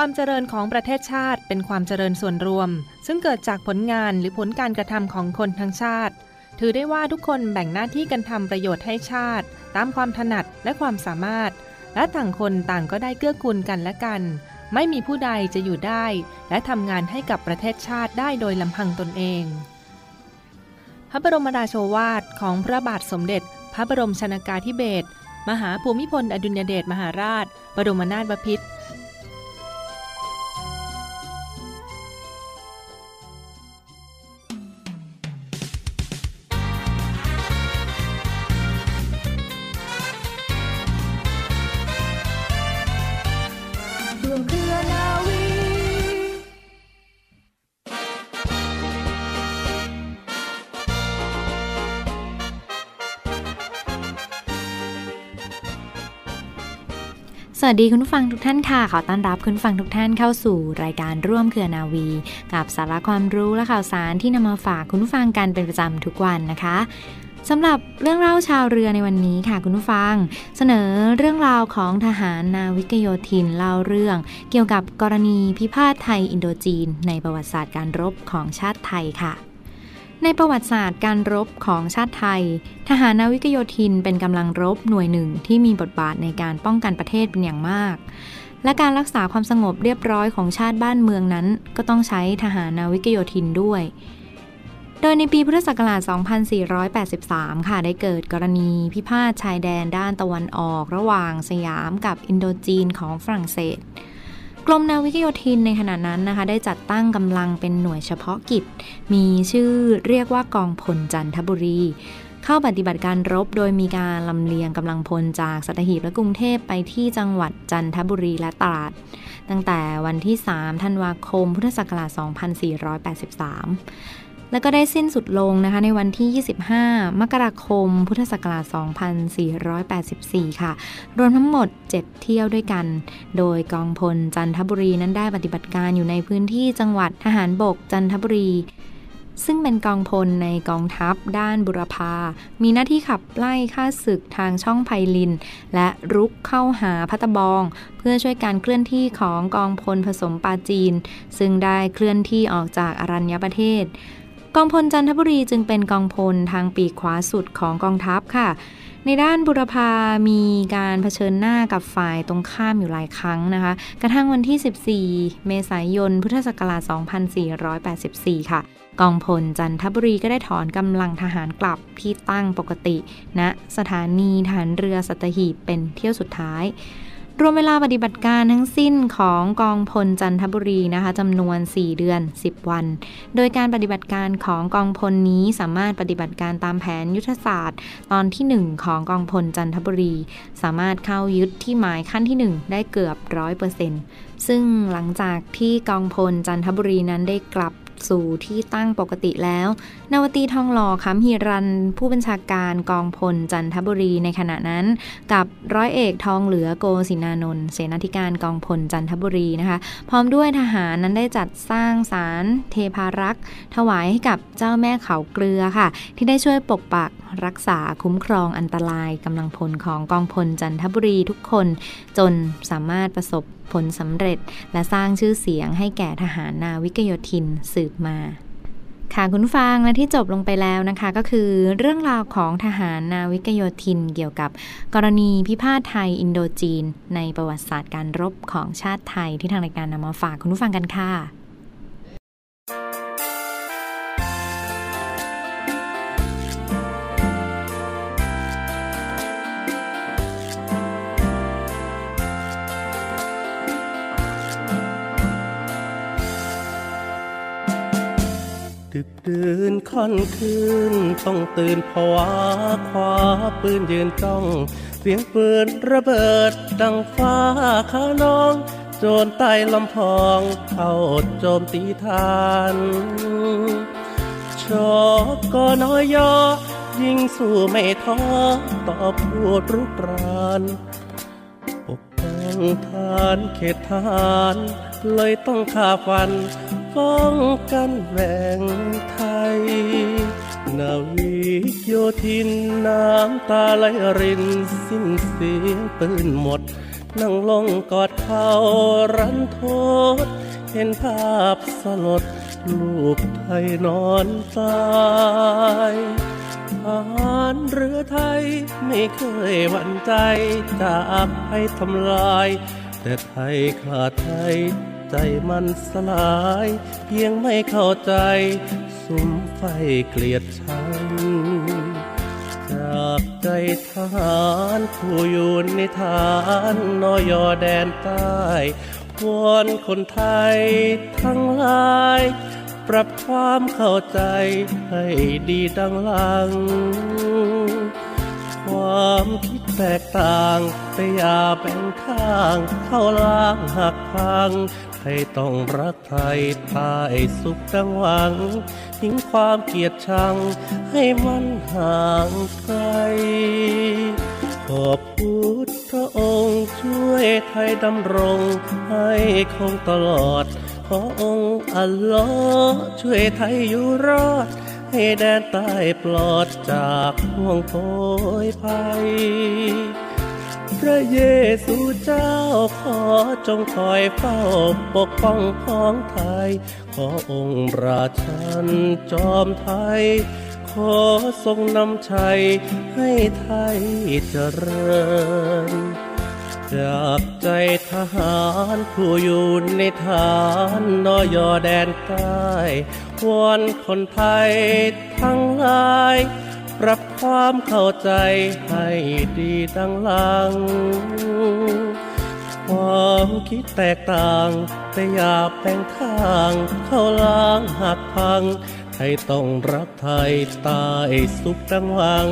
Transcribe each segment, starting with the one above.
ความเจริญของประเทศชาติเป็นความเจริญส่วนรวม ซึ่งเกิดจากผลงานหรือผลการกระทำของคนทั้งชาติ ถือได้ว่าทุกคนแบ่งหน้าที่กันทำประโยชน์ให้ชาติ ตามความถนัดและความสามารถ และต่างคนต่างก็ได้เกื้อกูลกันและกัน ไม่มีผู้ใดจะอยู่ได้ และทำงานให้กับประเทศชาติได้โดยลำพังตนเอง พระบรมราโชวาทของพระบาทสมเด็จ พระบรมชนากาธิเบศรมหาภูมิพลอดุลยเดชมหาราช บรมนาถบพิตร วัสดีคุณผู้ฟังทุกท่านค่ะ ขอต้อนรับคุณผู้ฟังทุกท่านเข้าสู่รายการร่วมเครือนาวี กับสาระความรู้และข่าวสารที่นำมาฝากคุณผู้ฟังกันเป็นประจำทุกวันนะคะสำหรับเรื่องเล่าชาวเรือในวันนี้ค่ะคุณผู้ฟัง เสนอเรื่องราวของทหารนาวิกโยธินเล่าเรื่อง เกี่ยวกับกรณีพิพาทไทยอินโดจีน ในประวัติศาสตร์การรบของชาติไทยค่ะ ในประวัติศาสตร์การรบของชาติไทย ทหารนาวิกโยธินเป็นกำลังรบหน่วยหนึ่งที่มีบทบาทในการป้องกันประเทศเป็นอย่างมาก และการรักษาความสงบเรียบร้อยของชาติบ้านเมืองนั้น ก็ต้องใช้ทหารนาวิกโยธินด้วย โดยในปีพุทธศักราช 2483 ค่ะ ได้เกิดกรณีพิพาทชายแดนด้านตะวันออก ระหว่างสยามกับอินโดจีนของฝรั่งเศส กรมนาวิกโยธินในขณะนั้นนะคะ ได้จัดตั้งกำลังเป็นหน่วยเฉพาะกิจ มีชื่อเรียกว่ากองพลจันทบุรี เข้าปฏิบัติการรบโดยมีการลำเลียงกำลังพลจากสัตหีบและกรุงเทพไปที่จังหวัดจันทบุรีและตราด ตั้งแต่วันที่ 3 ธันวาคม พุทธศักราช 2483 แล้วก็ได้สิ้นสุดลงนะคะในวันที่ 25 มกราคม พุทธศักราช 2484 ค่ะ รวมทั้งหมด 7 เที่ยวด้วยกัน โดยกองพลจันทบุรีนั้นได้ปฏิบัติการอยู่ในพื้นที่จังหวัดทหารบกจันทบุรี ซึ่งเป็นกองพลในกองทัพด้านบุรพา มีหน้าที่ขับไล่ข้าศึกทางช่องไพลิน และรุกเข้าหาพัตบองเพื่อช่วยการเคลื่อนที่ของกองพลผสมปาจีน ซึ่งได้เคลื่อนที่ออกจากอรัญญประเทศ กองพลจันทบุรีจึงเป็นกองพลทางปีกขวาสุดของกองทัพค่ะ ในด้านบุรพามีการเผชิญหน้ากับฝ่ายตรงข้ามอยู่หลายครั้งนะคะ กระทั่งวันที่ 14 เมษายน พุทธศักราช 2484 ค่ะ กองพลจันทบุรีก็ได้ถอนกำลังทหารกลับที่ตั้งปกติณนะสถานีฐานเรือสัตหีบเป็นเที่ยวสุดท้าย รวมเวลาปฏิบัติการทั้งสิ้นของกองพลจันทบุรีนะคะจำนวน 4 เดือน 10 วัน โดยการปฏิบัติการของกองพลนี้สามารถปฏิบัติการตามแผนยุทธศาสตร์ ตอนที่ 1 ของกองพลจันทบุรี สามารถเข้ายึดที่หมายขั้นที่ 1 ได้เกือบร้อยเปอร์เซ็นต์ซึ่งหลังจากที่กองพลจันทบุรีนั้นได้กลับ สู่ที่ตั้งปกติแล้วนวตีทองหล่อคำฮีรัน ผู้บัญชาการกองพลจันทบุรีในขณะนั้น กับร้อยเอกทองเหลือโกศินานนท์เสนาธิการกองพลจันทบุรีนะคะ พร้อมด้วยทหารนั้นได้จัดสร้างศาลเทพารักษ์ ถวายให้กับเจ้าแม่เขาเกลือค่ะ ที่ได้ช่วยปกปักรักษาคุ้มครองอันตรายกำลังพลของกองพลจันทบุรีทุกคน จนสามารถประสบ ผลสำเร็จ และสร้างชื่อเสียงให้แก่ทหารนาวิกโยธินสืบมาค่ะคุณฟังและที่จบลงไปแล้วนะคะ ก็คือเรื่องราวของทหารนาวิกโยธินเกี่ยวกับกรณีพิพาทไทยอินโดจีน ในประวัติศาสตร์การรบของชาติไทยที่ทางรายการนำมาฝากคุณผู้ฟังกันค่ะ ดึกดื่นค่อนคืนต้องตื่นผวาคว้าปืนยืนจ้อง เสียงปืนระเบิดดังฟ้าขาน้อง โจรใต้ลำพองเข้าโจมตีทานชอกอน้อยยอยิ่งสู้ไม่ท้อต่อพูดรุกรานปกป้องทานเขตทาน เลยต้องข่าฟัน ป้องกันแหวงไทย นาวิกโยธินน้ำตาไหลรินสิ้นเสียงปืนหมด นั่งลงกอดเขารันโทษ เห็นภาพสลด ลูกไทยนอนตายทหารเรือไทยไม่เคยหวั่นใจจากให้ทำลาย แต่ไทยขาดไทย ใจมันสลายเพียงไม่เข้าใจ สุมไฟเกลียดชังจากใจทหารผู้อยู่ในฐานนอยอแดนใต้วอนคนไทยทั้งหลาย ปรับความเข้าใจให้ดีดังหลัง ความ แตกต่างแต่อย่าแบ่งข้าง เข้าล้างหักพังให้ต้องรักไทยใต้สุขดังหวัง ทิ้งความเกลียดชัง ให้มันห่างไกลขอบพุทธองค์ช่วยไทยดำรง ให้คงตลอด ขอองค์อัลลอฮ์ช่วยไทยอยู่รอด ให้แดนใต้ปลอดจากห่วงโผยภัย พระเยซูเจ้าขอจงคอยเฝ้าปกป้องของไทย ขอองค์ราชันจอมไทย ขอทรงนำชัยให้ไทยเจริญ จากใจทหารผู้อยู่ในฐานนอยอแดนใต้วอนคนไทยทั้งหลาย ปรับความเข้าใจให้ดีดังหลัง ความคิดแตกต่าง แต่อย่าแบ่งข้าง เข้าล้างหักพัง ทยต้องรักไทยตายสุขดังหวัง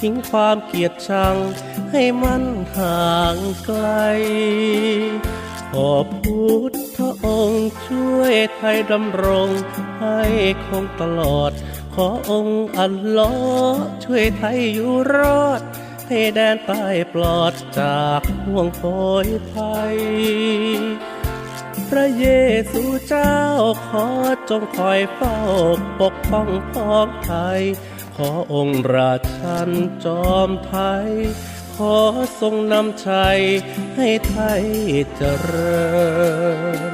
ทิ้งความเกลียดชังให้มันห่างไกล ขอพุทธองค์ช่วยไทยดำรงให้คงตลอด ขอองค์อัลลอฮ์ช่วยไทยอยู่รอด ให้แดนใต้ปลอดจากห่วงโผยภัย ระเยซูเจ้าขอจงคอยเฝ้าปกป้องพ้องไทย ขอองค์ราชันจอมไทย ขอทรงนำชัยให้ไทยเจริญ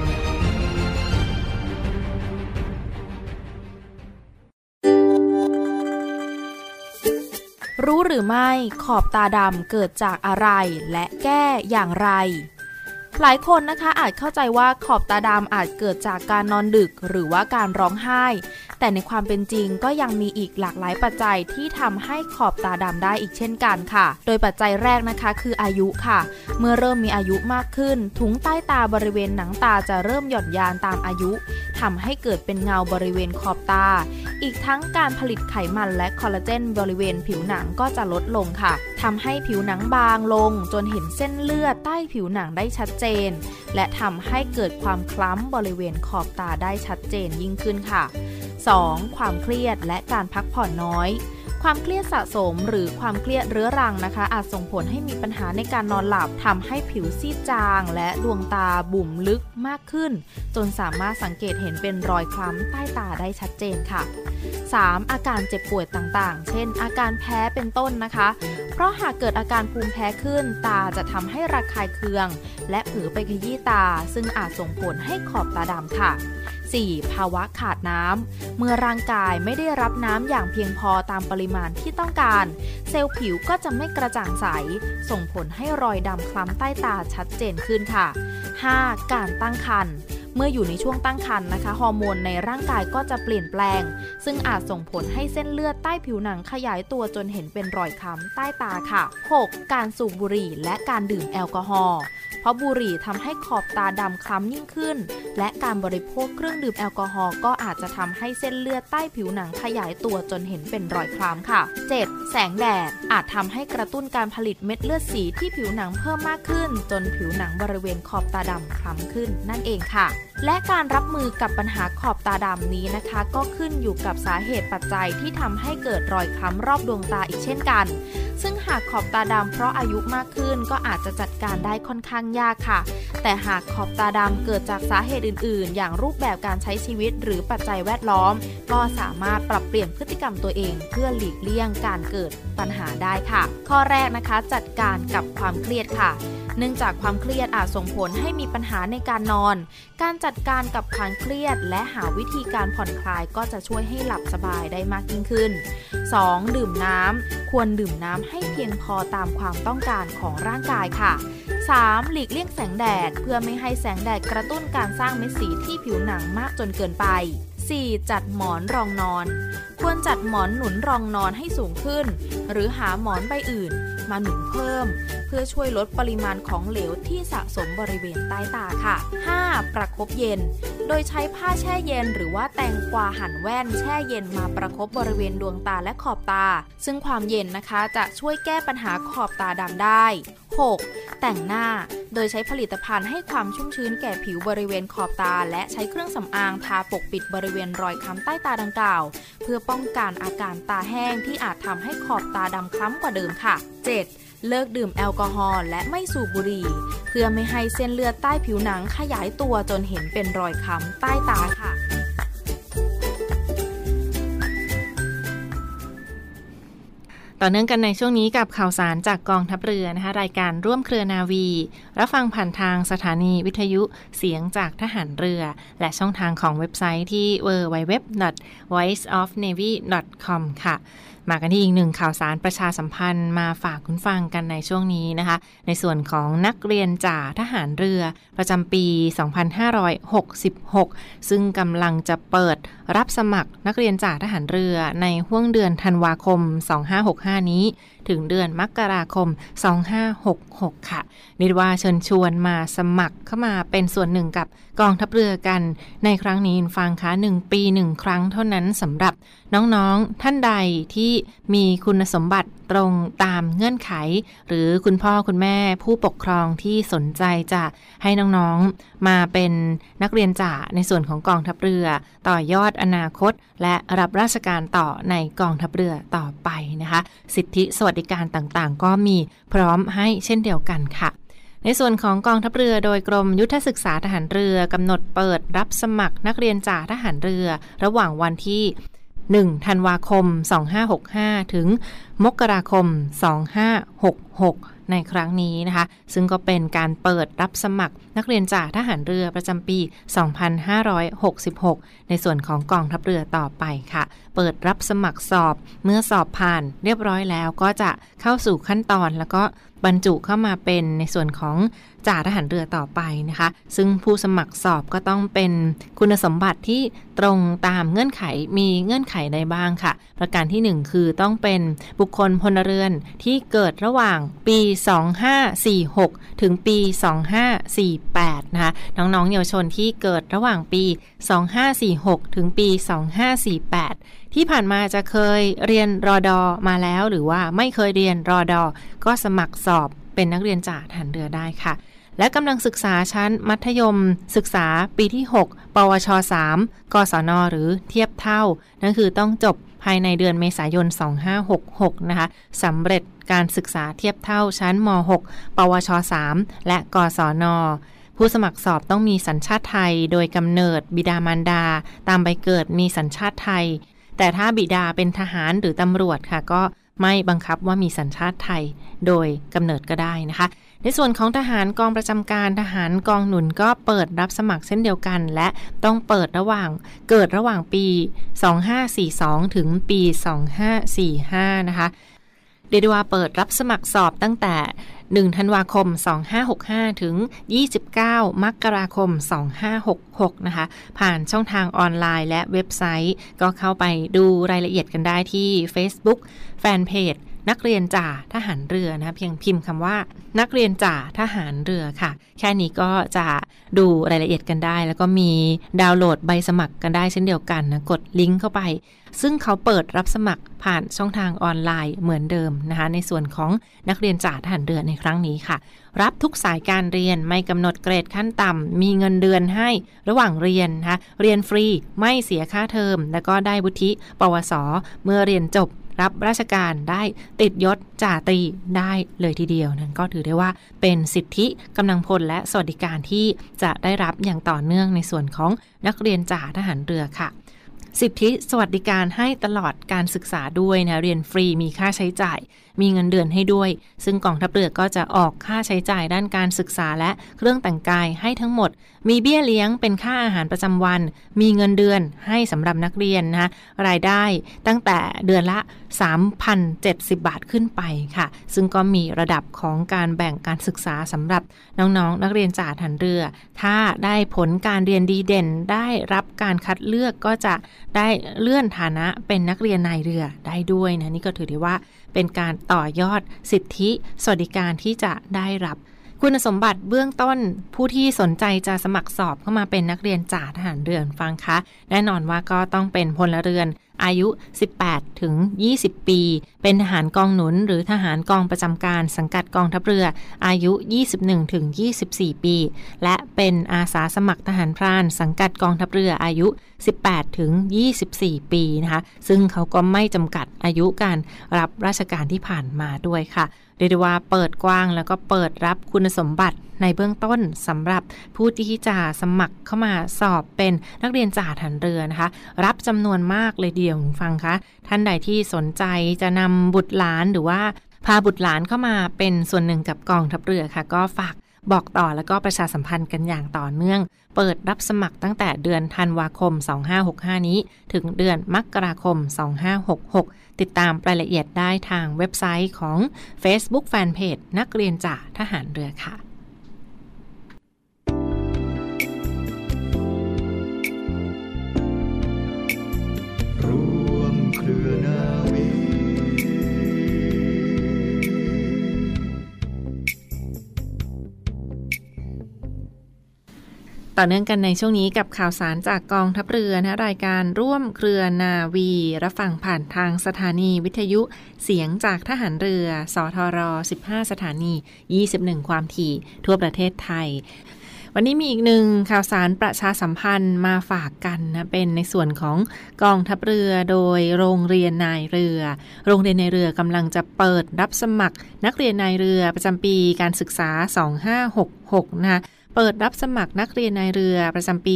4584 รู้หรือไม่ขอบตาดำเกิดจากอะไร และแก้อย่างไร หลายคนนะคะอาจเข้าใจว่าขอบตาดำอาจเกิดจากการนอนดึกหรือว่าการร้องไห้ แต่ในความเป็นจริงก็ยังมีอีกหลากหลายปัจจัยที่ทำให้ขอบตาดำได้อีกเช่นกันค่ะ โดยปัจจัยแรกนะคะคืออายุค่ะ เมื่อเริ่มมีอายุมากขึ้น ถุงใต้ตาบริเวณหนังตาจะเริ่มหย่อนยานตามอายุ ทำให้เกิดเป็นเงาบริเวณขอบตา อีกทั้งการผลิตไขมันและคอลลาเจนบริเวณผิวหนังก็จะลดลงค่ะทำให้ผิวหนังบางลง จนเห็นเส้นเลือดใต้ผิวหนังได้ชัดเจน และทำให้เกิดความคล้ำบริเวณขอบตาได้ชัดเจนยิ่งขึ้นค่ะ 2. ความเครียดและการพักผ่อนน้อย ความเครียดสะสมหรือความเครียดเรื้อรังนะคะ อาจส่งผลให้มีปัญหาในการนอนหลับทำให้ผิวซีดจาง และดวงตาบุ๋มลึกมากขึ้น จนสามารถสังเกตเห็นเป็นรอยคล้ำใต้ตาได้ชัดเจนค่ะ 3. อาการเจ็บป่วยต่างๆ เช่น อาการแพ้เป็นต้นนะคะ เพราะหากเกิดอาการภูมิแพ้ขึ้น ตาจะทำให้ระคายเคือง และผือไปขยี้ตา ซึ่งอาจส่งผลให้ขอบตาดำค่ะ 4. ภาวะขาดน้ำ เมื่อร่างกายไม่ได้รับน้ำอย่างเพียงพอตามปริมาณที่ต้องการ เซลล์ผิวก็จะไม่กระจ่างใส ส่งผลให้รอยดำคล้ำใต้ตาชัดเจนขึ้นค่ะ 5. การตั้งครรภ์ เมื่ออยู่ในช่วงตั้งครรภ์นะคะฮอร์โมนในร่างกายก็จะเปลี่ยนแปลง ซึ่งอาจส่งผลให้เส้นเลือดใต้ผิวหนังขยายตัวจนเห็นเป็นรอยค้ำใต้ตาค่ะ 6. การสูบบุหรี่และการดื่มแอลกอฮอล์ เพราะบุหรี่ทำให้ขอบตาดำคล้ำยิ่งขึ้น และการบริโภคเครื่องดื่มแอลกอฮอล์ก็อาจจะทำให้เส้นเลือดใต้ผิวหนังขยายตัวจนเห็นเป็นรอยคล้ำค่ะ 7. แสงแดด อาจทำให้กระตุ้นการผลิตเม็ดเลือดสีที่ผิวหนังเพิ่มมากขึ้น จนผิวหนังบริเวณขอบตาดำคล้ำขึ้นนั่นเองค่ะ และการรับมือกับปัญหาขอบตาดำนี้นะคะ ก็ขึ้นอยู่กับสาเหตุปัจจัยที่ทำให้เกิดรอยคล้ำรอบดวงตาอีกเช่นกัน ซึ่งหากขอบตาดำเพราะอายุมากขึ้นก็อาจจะจัดการได้ค่อนข้างยากค่ะ แต่หากขอบตาดำเกิดจากสาเหตุอื่น ๆ อย่างรูปแบบการใช้ชีวิตหรือปัจจัยแวดล้อม ก็สามารถปรับเปลี่ยนพฤติกรรมตัวเอง เพื่อหลีกเลี่ยงการเกิดปัญหาได้ค่ะ ข้อแรกนะคะจัดการกับความเครียดค่ะ เนื่องจากความเครียดอาจส่งผลให้มีปัญหาในการนอน การจัดการกับความเครียด และหาวิธีการผ่อนคลายก็จะช่วยให้หลับสบายได้มากยิ่งขึ้น 2. ดื่มน้ำ ควรดื่มน้ำให้เพียงพอตามความต้องการของร่างกายค่ะ 3. หลีกเลี่ยงแสงแดด เพื่อไม่ให้แสงแดดกระตุ้นการสร้างเม็ดสีที่ผิวหนังมากจนเกินไป 4. จัดหมอนรองนอน ควรจัดหมอนหนุนรองนอนให้สูงขึ้น หรือหาหมอนใบอื่น มาหนุนเพิ่ม เพื่อช่วยลดปริมาณของเหลวที่สะสมบริเวณใต้ตาค่ะ 5. ประคบเย็น โดยใช้ผ้าแช่เย็น หรือว่าแตงกวาหั่นแว่นแช่เย็นมาประคบบริเวณดวงตาและขอบตา ซึ่งความเย็นนะคะจะช่วยแก้ปัญหาขอบตาดำได้ 6. แต่งหน้า โดยใช้ผลิตภัณฑ์ให้ความชุ่มชื้นแก่ผิวบริเวณขอบตา และใช้เครื่องสำอางทาปกปิดบริเวณรอยค้ำใต้ตาดังกล่าว เพื่อป้องกันอาการตาแห้งที่อาจทำให้ขอบตาดำคล้ำกว่าเดิมค่ะ 7. เลิกดื่มแอลกอฮอล์และไม่สูบบุหรี่ เพื่อไม่ให้เส้นเลือดใต้ผิวหนังขยายตัวจนเห็นเป็นรอยค้ำใต้ตาค่ะ ต่อเนื่องกันในช่วงนี้กับข่าวสารจากกองทัพเรือนะคะรายการร่วมเครือนาวี รับฟังผ่านทางสถานีวิทยุเสียงจากทหารเรือ และช่องทางของเว็บไซต์ที่ www.voiceofnavy.com ค่ะมากันที่อีกหนึ่งข่าวสารประชาสัมพันธ์มาฝากคุณฟังกันในช่วงนี้นะคะ ในส่วนของนักเรียนจ่าทหารเรือ ประจำปี 2566 ซึ่งกำลังจะเปิดรับสมัครนักเรียนจ่าทหารเรือในห่วงเดือนธันวาคม 2565 นี้ ถึงเดือนมกราคม 2566 ค่ะนิดว่าเชิญชวนมาสมัครเข้ามาเป็นส่วนหนึ่งกับกองทัพเรือกัน ในครั้งนี้ฟังคะหนึ่งปีหนึ่งครั้งเท่านั้นสำหรับน้องๆท่านใดที่ที่มีคุณสมบัติตรงตามเงื่อนไข หรือคุณพ่อคุณแม่ผู้ปกครองที่สนใจจะให้น้องๆ มาเป็นนักเรียนจ่าในส่วนของกองทัพเรือ ต่อยอดอนาคต และรับราชการต่อในกองทัพเรือต่อไปนะคะ สิทธิสวัสดิการต่างๆ ก็มีพร้อมให้เช่นเดียวกันค่ะในส่วนของกองทัพเรือโดยกรมยุทธศึกษาทหารเรือกำหนดเปิดรับสมัครนักเรียนจ่าทหารเรือ ระหว่างวันที่ 1ธันวาคม 2565 ถึงมกราคม 2566 ในครั้งนี้นะคะ ซึ่งก็เป็นการเปิดรับสมัครนักเรียนจ่าทหารเรือประจำปี 2566 ในส่วนของกองทัพเรือต่อไปค่ะ เปิดรับสมัครสอบ เมื่อสอบผ่านเรียบร้อยแล้วก็จะเข้าสู่ขั้นตอนแล้วก็ บรรจุเข้ามาเป็นในส่วนของจ่าทหารเรือต่อไปนะคะ ซึ่งผู้สมัครสอบก็ต้องเป็นคุณสมบัติที่ตรงตามเงื่อนไขมีเงื่อนไขใดบ้างค่ะ ประการที่ 1 คือต้องเป็นบุคคลพลเรือนที่เกิดระหว่างปี 2546 ถึงปี 2548 นะคะ น้องๆเยาวชนที่เกิดระหว่างปี 2546 ถึงปี 2548 ที่ผ่านมาจะเคยเรียนรอดอมาแล้ว หรือว่าไม่เคยเรียนรอดอก็สมัครสอบเป็นนักเรียนจ่าทหารเรือได้ค่ะ และกำลังศึกษาชั้นมัธยม ศึกษาปีที่ 6 ปวช 3 กศน หรือเทียบเท่า นั่นคือต้องจบภายในเดือนเมษายน 2566 นะคะสำเร็จการศึกษาเทียบเท่าชั้นม .6 ปวช 3 และกศน ผู้สมัครสอบต้องมีสัญชาติไทย โดยกำเนิดบิดามารดา ตามใบเกิดมีสัญชาติไทย แต่ถ้าบิดาเป็นทหารหรือตำรวจค่ะ ก็ไม่บังคับว่ามีสัญชาติไทยโดยกำเนิดก็ได้นะคะ ในส่วนของทหารกองประจำการทหารกองหนุนก็เปิดรับสมัครเช่นเดียวกัน และต้องเปิดระหว่างเกิดระหว่างปี 2542 ถึงปี 2545 นะคะ เดดว่าเปิดรับสมัครสอบตั้งแต่ 1 ธันวาคม 2565 ถึง 29 มกราคม 2566 นะคะ ผ่านช่องทางออนไลน์และเว็บไซต์ ก็เข้าไปดูรายละเอียดกันได้ที่ Facebook แฟ นักเรียนจ่าทหารเรือนะเพียงพิมพ์คำว่า นักเรียนจ่าทหารเรือค่ะ แค่นี้ก็จะดูรายละเอียดกันได้ แล้วก็มีดาวน์โหลดใบสมัครกันได้เช่นเดียวกันนะกดลิงก์เข้าไป ซึ่งเขาเปิดรับสมัครผ่านช่องทางออนไลน์เหมือนเดิมนะคะในส่วนของนักเรียนจ่าทหารเรือในครั้งนี้ค่ะ รับทุกสายการเรียนไม่กำหนดเกรดขั้นต่ำมีเงินเดือนให้ระหว่างเรียนนะคะเรียนฟรีไม่เสียค่าเทอม แล้วก็ได้วุฒิ ปวส เมื่อเรียนจบ รับราชการได้ติดยศจ่าตรีได้เลยทีเดียวนั้นก็ถือได้ว่าเป็นสิทธิกำลังพลและสวัสดิการที่จะได้รับอย่างต่อเนื่องในส่วนของนักเรียนจ่าทหารเรือค่ะ สิทธิสวัสดิการให้ตลอดการศึกษาด้วยนะเรียนฟรีมีค่าใช้จ่าย มีเงินเดือนให้ด้วย ซึ่งกองทัพเรือก็จะออกค่าใช้จ่ายด้านการศึกษาและเครื่องแต่งกายให้ทั้งหมด มีเบี้ยเลี้ยงเป็นค่าอาหารประจำวัน มีเงินเดือนให้สำหรับนักเรียนนะรายได้ตั้งแต่เดือนละ 3,070 บาทขึ้นไปค่ะ ซึ่งก็มีระดับของการแบ่งการศึกษาสำหรับน้องๆนนักเรียนจ่าทันเรือ ถ้าได้ผลการเรียนดีเด่นได้รับการคัดเลือกก็จะ ได้เลื่อนฐานะเป็นนักเรียนนายเรือได้ด้วยนะนี่ก็ถือได้ว่าเป็นการต่อยอดสิทธิสวัสดิการที่จะได้รับคุณสมบัติเบื้องต้นผู้ที่สนใจจะสมัครสอบเข้ามาเป็นนักเรียนจ่าทหารเรือฟังคะ แน่นอนว่าก็ต้องเป็นพลเรือน อายุ 18 ถึง 20 ปี เป็นทหารกองหนุนหรือทหารกองประจำการสังกัดกองทัพเรือ อายุ 21 ถึง 24 ปี และเป็นอาสาสมัครทหารพราน สังกัดกองทัพเรืออายุ 18 ถึง 24 ปีนะคะ ซึ่งเขาก็ไม่จำกัดอายุการรับราชการที่ผ่านมาด้วยค่ะ เรียกได้ว่าเปิดกว้างแล้วก็เปิดรับคุณสมบัติในเบื้องต้นสำหรับผู้ที่จะสมัครเข้ามาสอบเป็นนักเรียนจ่าทันเรือนะคะ รับจำนวนมากเลยเดียวฟังคะท่านใดที่สนใจจะนำบุตรหลานหรือว่าพาบุตรหลานเข้ามาเป็นส่วนหนึ่งกับกองทัพเรือค่ะ ก็ฝาก บอกต่อแล้วก็ประชาสัมพันธ์กันอย่างต่อเนื่อง เปิดรับสมัครตั้งแต่เดือนธันวาคม 2565 นี้ ถึงเดือนมกราคม 2566 ติดตามรายละเอียดได้ทางเว็บไซต์ของ Facebook Fanpage นักเรียนจ่าทหารเรือค่ะ ต่อเนื่องกันในช่วงนี้กับข่าวสารจากกองทัพเรือนะรายการร่วมเครือนาวี รับฟังผ่านทางสถานีวิทยุเสียงจากทหารเรือ สทร 15 สถานี 21 ความถี่ทั่วประเทศไทยวันนี้มีอีกหนึ่งข่าวสารประชาสัมพันธ์มาฝากกันนะเป็นในส่วนของกองทัพเรือโดยโรงเรียนนายเรือ โรงเรียนนายเรือกำลังจะเปิดรับสมัคร นักเรียนนายเรือประจำปีการศึกษา 2566 นะคะ เปิดรับสมัครนักเรียนนายเรือประจำปี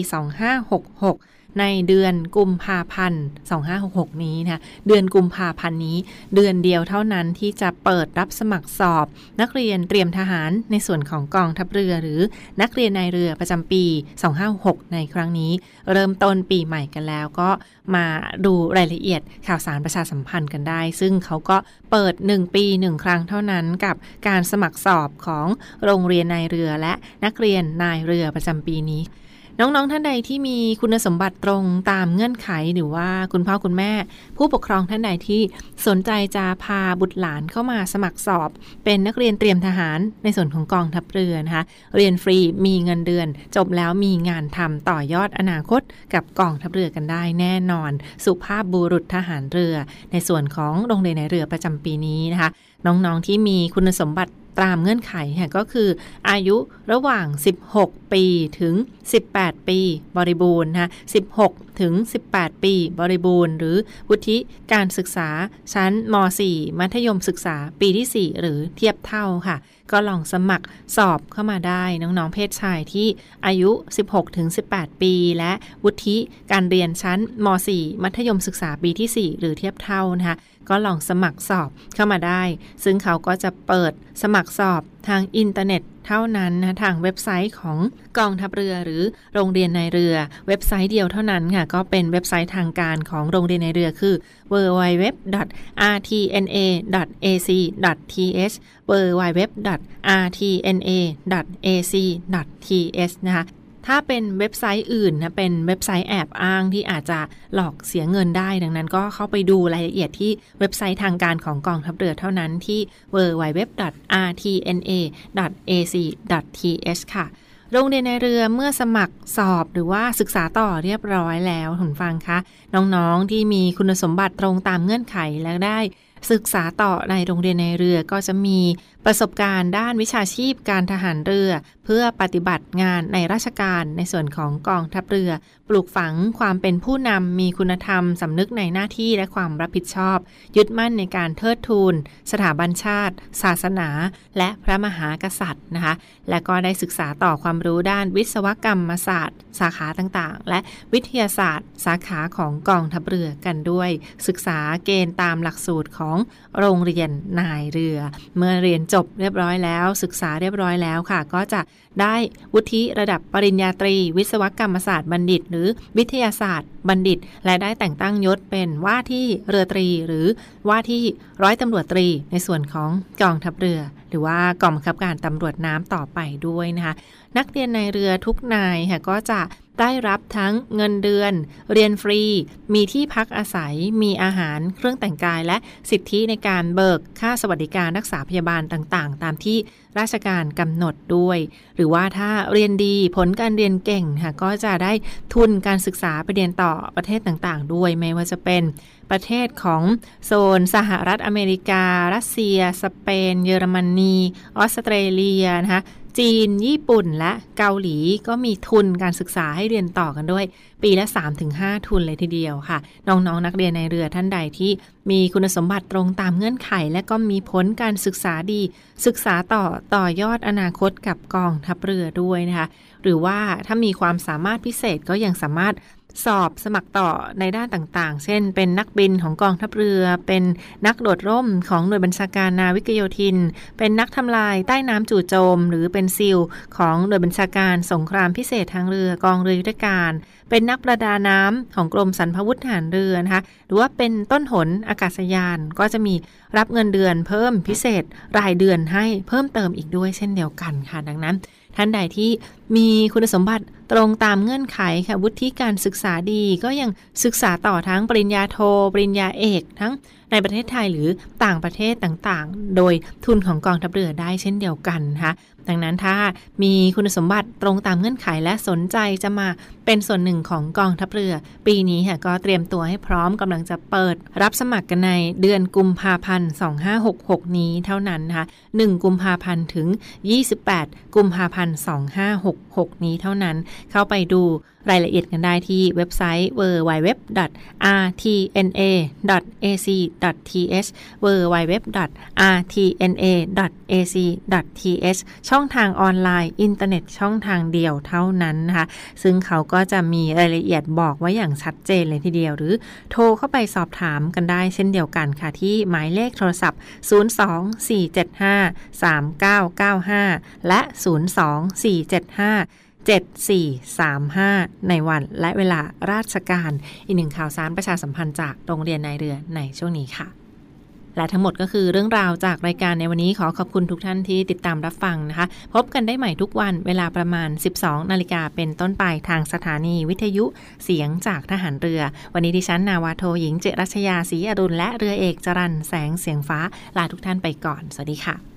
2566 ในเดือนกุมภาพันธ์ 2566 นี้นะเดือนกุมภาพันธ์นี้ เดือนเดียวเท่านั้นที่จะเปิดรับสมัครสอบ นักเรียนเตรียมทหารในส่วนของกองทัพเรือ หรือนักเรียนนายเรือประจำปี 2566 ในครั้งนี้ เริ่มต้นปีใหม่กันแล้วก็มาดูรายละเอียดข่าวสารประชาสัมพันธ์กันได้ ซึ่งเขาก็เปิด 1 ปี 1 ครั้งเท่านั้นกับการสมัครสอบของโรงเรียนนายเรือและนักเรียนนายเรือประจำปีนี้ น้องๆ ท่านใดที่มีคุณสมบัติตรงตามเงื่อนไขหรือว่าคุณพ่อคุณแม่ ผู้ปกครองท่านใดที่สนใจจะพาบุตรหลานเข้ามาสมัครสอบ เป็นนักเรียนเตรียมทหารในส่วนของกองทัพเรือนะคะ เรียนฟรีมีเงินเดือน จบแล้วมีงานทำต่อยอดอนาคตกับกองทัพเรือกันได้แน่นอน สุภาพบุรุษทหารเรือ ในส่วนของโรงเรียนในเรือประจำปีนี้นะคะ น้องๆที่มีคุณสมบัติตามเงื่อนไขก็คืออายุระหว่าง 16 ปีถึง 18 ปีบริบูรณ์นะ16 ถึง 18 ปีบริบูรณ์ หรือวุฒิการศึกษาชั้นม .4 มัธยมศึกษาปีที่ 4 หรือเทียบเท่าค่ะ ก็ลองสมัครสอบเข้ามาได้น้องๆเพศชายที่อายุ 16-18 ปี และวุฒิการเรียนชั้นม .4 มัธยมศึกษาปีที่ 4 หรือเทียบเท่านะคะก็ลองสมัครสอบเข้ามาได้ ซึ่งเขาก็จะเปิดสมัครสอบทางอินเทอร์เน็ต เท่านั้นนะทางเว็บไซต์ของกองทัพเรือหรือโรงเรียนในเรือ เว็บไซต์เดียวเท่านั้นค่ะก็เป็นเว็บไซต์ทางการของโรงเรียนในเรือคือ www.rtna.ac.th www.rtna.ac.th นะคะ ถ้าเป็นเว็บไซต์อื่นนะเป็นเว็บไซต์แอบอ้างที่อาจจะหลอกเสียเงินได้ ดังนั้นก็เข้าไปดูรายละเอียดที่เว็บไซต์ทางการของกองทัพเรือเท่านั้นที่ www.rtna.ac.th ค่ะโรงเรียนในเรือเมื่อสมัครสอบหรือว่าศึกษาต่อเรียบร้อยแล้วคุณฟังคะ น้องๆที่มีคุณสมบัติตรงตามเงื่อนไขและได้ศึกษาต่อในโรงเรียนในเรือก็จะมีประสบการณ์ด้านวิชาชีพการทหารเรือ เพื่อปฏิบัติงานในราชการในส่วนของกองทัพเรือ ปลูกฝังความเป็นผู้นำมีคุณธรรมสำนึกในหน้าที่และความรับผิดชอบ ยึดมั่นในการเทิดทูน สถาบันชาติ ศาสนา และพระมหากษัตริย์นะคะ และก็ได้ศึกษาต่อความรู้ด้านวิศวกรรมศาสตร์ สาขาต่างๆ และวิทยาศาสตร์ สาขาของกองทัพเรือกันด้วย ศึกษาเกณฑ์ตามหลักสูตรของโรงเรียนนายเรือ เมื่อเรียนจบเรียบร้อยแล้ว ศึกษาเรียบร้อยแล้วค่ะ ก็จะได้วุฒิระดับปริญญาตรี วิศวกรรมศาสตร์บัณฑิต หรือวิทยาศาสตร์บัณฑิต และได้แต่งตั้งยศเป็นว่าที่เรือตรี หรือว่าที่ร้อยตำรวจตรี ในส่วนของกองทัพเรือ หรือว่ากองบังคับการตำรวจน้ำต่อไปด้วยนะคะนักเรียนในเรือทุกนายค่ะก็จะ ได้รับทั้งเงินเดือน เรียนฟรี มีที่พักอาศัย มีอาหาร เครื่องแต่งกาย และสิทธิในการเบิกค่าสวัสดิการรักษาพยาบาลต่างๆ ตามที่ราชการกำหนดด้วย หรือว่าถ้าเรียนดีผลการเรียนเก่งค่ะก็จะได้ทุนการศึกษาไปเรียนต่อประเทศต่างๆ ด้วย ไม่ว่าจะเป็นประเทศของโซนสหรัฐอเมริกา รัสเซีย สเปน เยอรมนี ออสเตรเลียนะคะ จีน ญี่ปุ่นและเกาหลีก็มีทุนการศึกษาให้เรียนต่อกันด้วย ปีละ 3-5 ทุนเลยทีเดียวค่ะ น้องๆนนักเรียนในเรือท่านใดที่มีคุณสมบัติตรงตามเงื่อนไข และก็มีผลการศึกษาดี ศึกษาต่อต่อยอดอนาคตกับกองทัพเรือด้วยนะคะ หรือว่าถ้ามีความสามารถพิเศษก็ยังสามารถ สอบสมัครต่อในด้านต่างๆ เช่น เป็นนักบินของกองทัพเรือ เป็นนักโดดร่มของหน่วยบัญชาการนาวิกโยธิน เป็นนักทำลายใต้น้ำจู่โจม หรือเป็นซิลของหน่วยบัญชาการสงครามพิเศษทางเรือกองเรือยุทธการ เป็นนักประดาน้ำของกรมสรรพวุธทหารเรือนะคะ หรือว่าเป็นต้นหนอากาศยานก็จะมีรับเงินเดือนเพิ่มพิเศษรายเดือนให้เพิ่มเติมอีกด้วยเช่นเดียวกันค่ะ ดังนั้น ท่านใดที่มีคุณสมบัติตรงตามเงื่อนไขค่ะวุฒิการศึกษาดีก็ยังศึกษาต่อทั้งปริญญาโทปริญญาเอก ทั้งในประเทศไทยหรือต่างประเทศต่างๆ โดยทุนของกองทัพเรือได้เช่นเดียวกันนะคะดังนั้นถ้ามีคุณสมบัติตรงตามเงื่อนไขและสนใจจะมาเป็นส่วนหนึ่งของกองทัพเรือ ปีนี้ค่ะก็เตรียมตัวให้พร้อมกำลังจะเปิด รับสมัครกันในเดือนกุมภาพันธ์ 2566 นี้เท่านั้นนะคะ1กุมภาพันธ์ถึง 28 กุมภาพันธ์ 2566 นี้เท่านั้นเข้าไปดูรายละเอียดกันได้ที่เว็บไซต์ www.rtna.ac.th www.rtna.ac.th ช่องทางออนไลน์ อินเทอร์เน็ตช่องทางเดียวเท่านั้นนะคะ ซึ่งเขาก็จะมีรายละเอียดบอกไว้อย่างชัดเจนเลยทีเดียว หรือโทรเข้าไปสอบถามกันได้เช่นเดียวกันค่ะ ที่หมายเลขโทรศัพท์ 024753995 และ 02475 7435 ในวันและเวลาราชการ อีกหนึ่งข่าวสารประชาสัมพันธ์จากโรงเรียนนายเรือในช่วงนี้ค่ะ และทั้งหมดก็คือเรื่องราวจากรายการในวันนี้ขอขอบคุณทุกท่านที่ติดตามรับฟังนะคะ พบกันได้ใหม่ทุกวันเวลาประมาณ 12 นาฬิกาเป็นต้นไปทางสถานีวิทยุเสียงจากทหารเรือ วันนี้ดิฉันนาวาโทหญิงเจรัชยาศรีอรุณและเรือเอกจรันแสงเสียงฟ้าลาทุกท่านไปก่อน สวัสดีค่ะ